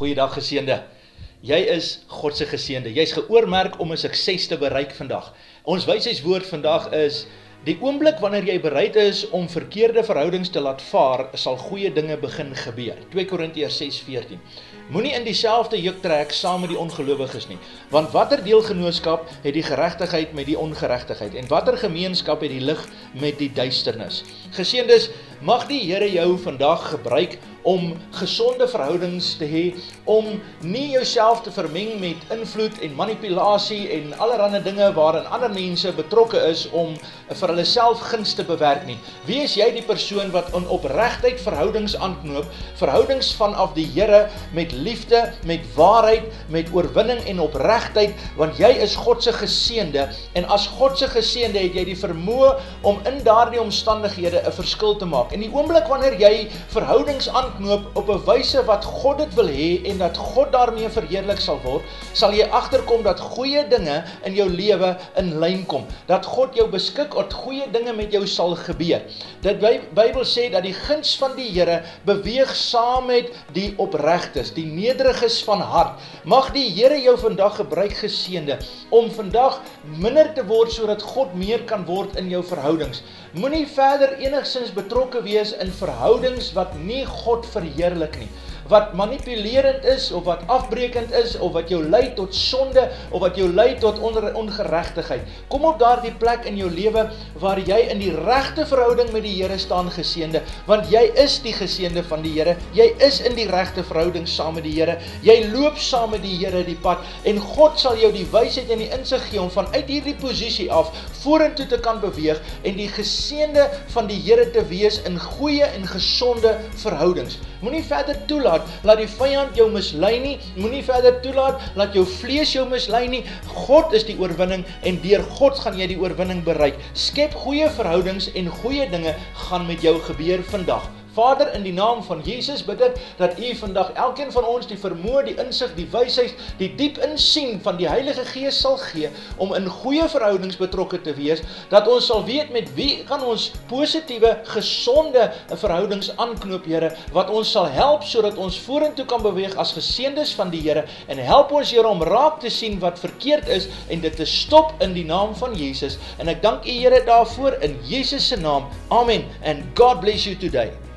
Goeiedag geseënde. Jy is God se geseënde. Jy's geoormerk om 'n sukses te bereik vandag. Ons wysheidswoord vandag is die oomblik wanneer jy bereid is om verkeerde verhoudings te laat vaar, sal goeie dinge begin gebeur. 2 Korintiërs 6:14. Moenie in dieselfde juk trek saam met die ongelowiges nie, want watter deelgenootskap het die geregtigheid met die ongeregtigheid en watter gemeenskap het die lig met die duisternis? Geseëndes, mag die Here jou vandag gebruik om gesonde verhoudings te hê, om nie jouself te vermeng met invloed en manipulasie en allerlei dinge waarin ander mense betrokke is om vir hulle self guns te bewerk nie. Wie is jy die persoon wat in opregtheid verhoudings aanknoop, verhoudings vanaf die Here met liefde, met waarheid, met oorwinning en opregtheid, want jy is God se geseënde en as God se geseënde het jy die vermoë om in daardie omstandighede 'n verskil te maak. In die oomblik wanneer jy verhoudings aan aanknoop op 'n wyse wat God dit wil hê en dat God daarmee verheerlik sal word, sal jy agterkom dat goeie dinge in jou lewe in lyn kom. Dat God jou beskik dat goeie dinge met jou sal gebeur. Dit Bybel sê dat die guns van die Here beweeg saam met die opregtes, die nederiges van hart. Mag die Here jou vandag gebruik geseënde om vandag minder te word sodat God meer kan word in jou verhoudings. Moenie verder enigsins betrokke wees in verhoudings wat nie God God verheerlik nie wat manipulerend is of wat afbreekend is of wat jou lei tot sonde of wat jou lei tot ongeregtigheid. Kom op daardie plek in jou lewe waar jy in die regte verhouding met die Here staan geseënde, want jy is die geseënde van die Here. Jy is in die regte verhouding saam met die Here. Jy loop saam met die Here die pad en God sal jou die wysheid en die insig gee om vanuit hierdie posisie af vorentoe te kan beweeg en die geseënde van die Here te wees in goeie en gesonde verhoudings. Moenie verder toelaat laat die vyand jou mislei nie. Moenie verder toelaat laat jou vlees jou mislei nie. God is die oorwinning en deur God gaan jy die oorwinning bereik. Skep goeie verhoudings en goeie dinge gaan met jou gebeur vandag. Vader, in die naam van Jesus bid ek dat U vandag elkeen van ons die vermoë, die insig, die wysheid, die diep insien van die Heilige Gees sal gee om in goeie verhoudings betrokke te wees, dat ons sal weet met wie kan ons positiewe, gesonde verhoudings aanknoop, Here, wat ons sal help sodat ons vorentoe kan beweeg as geseëndes van die Here en help ons Here om raak te sien wat verkeerd is en dit te stop in die naam van Jesus. En ek dank U Here daarvoor in Jesus se naam. Amen. And God bless you today.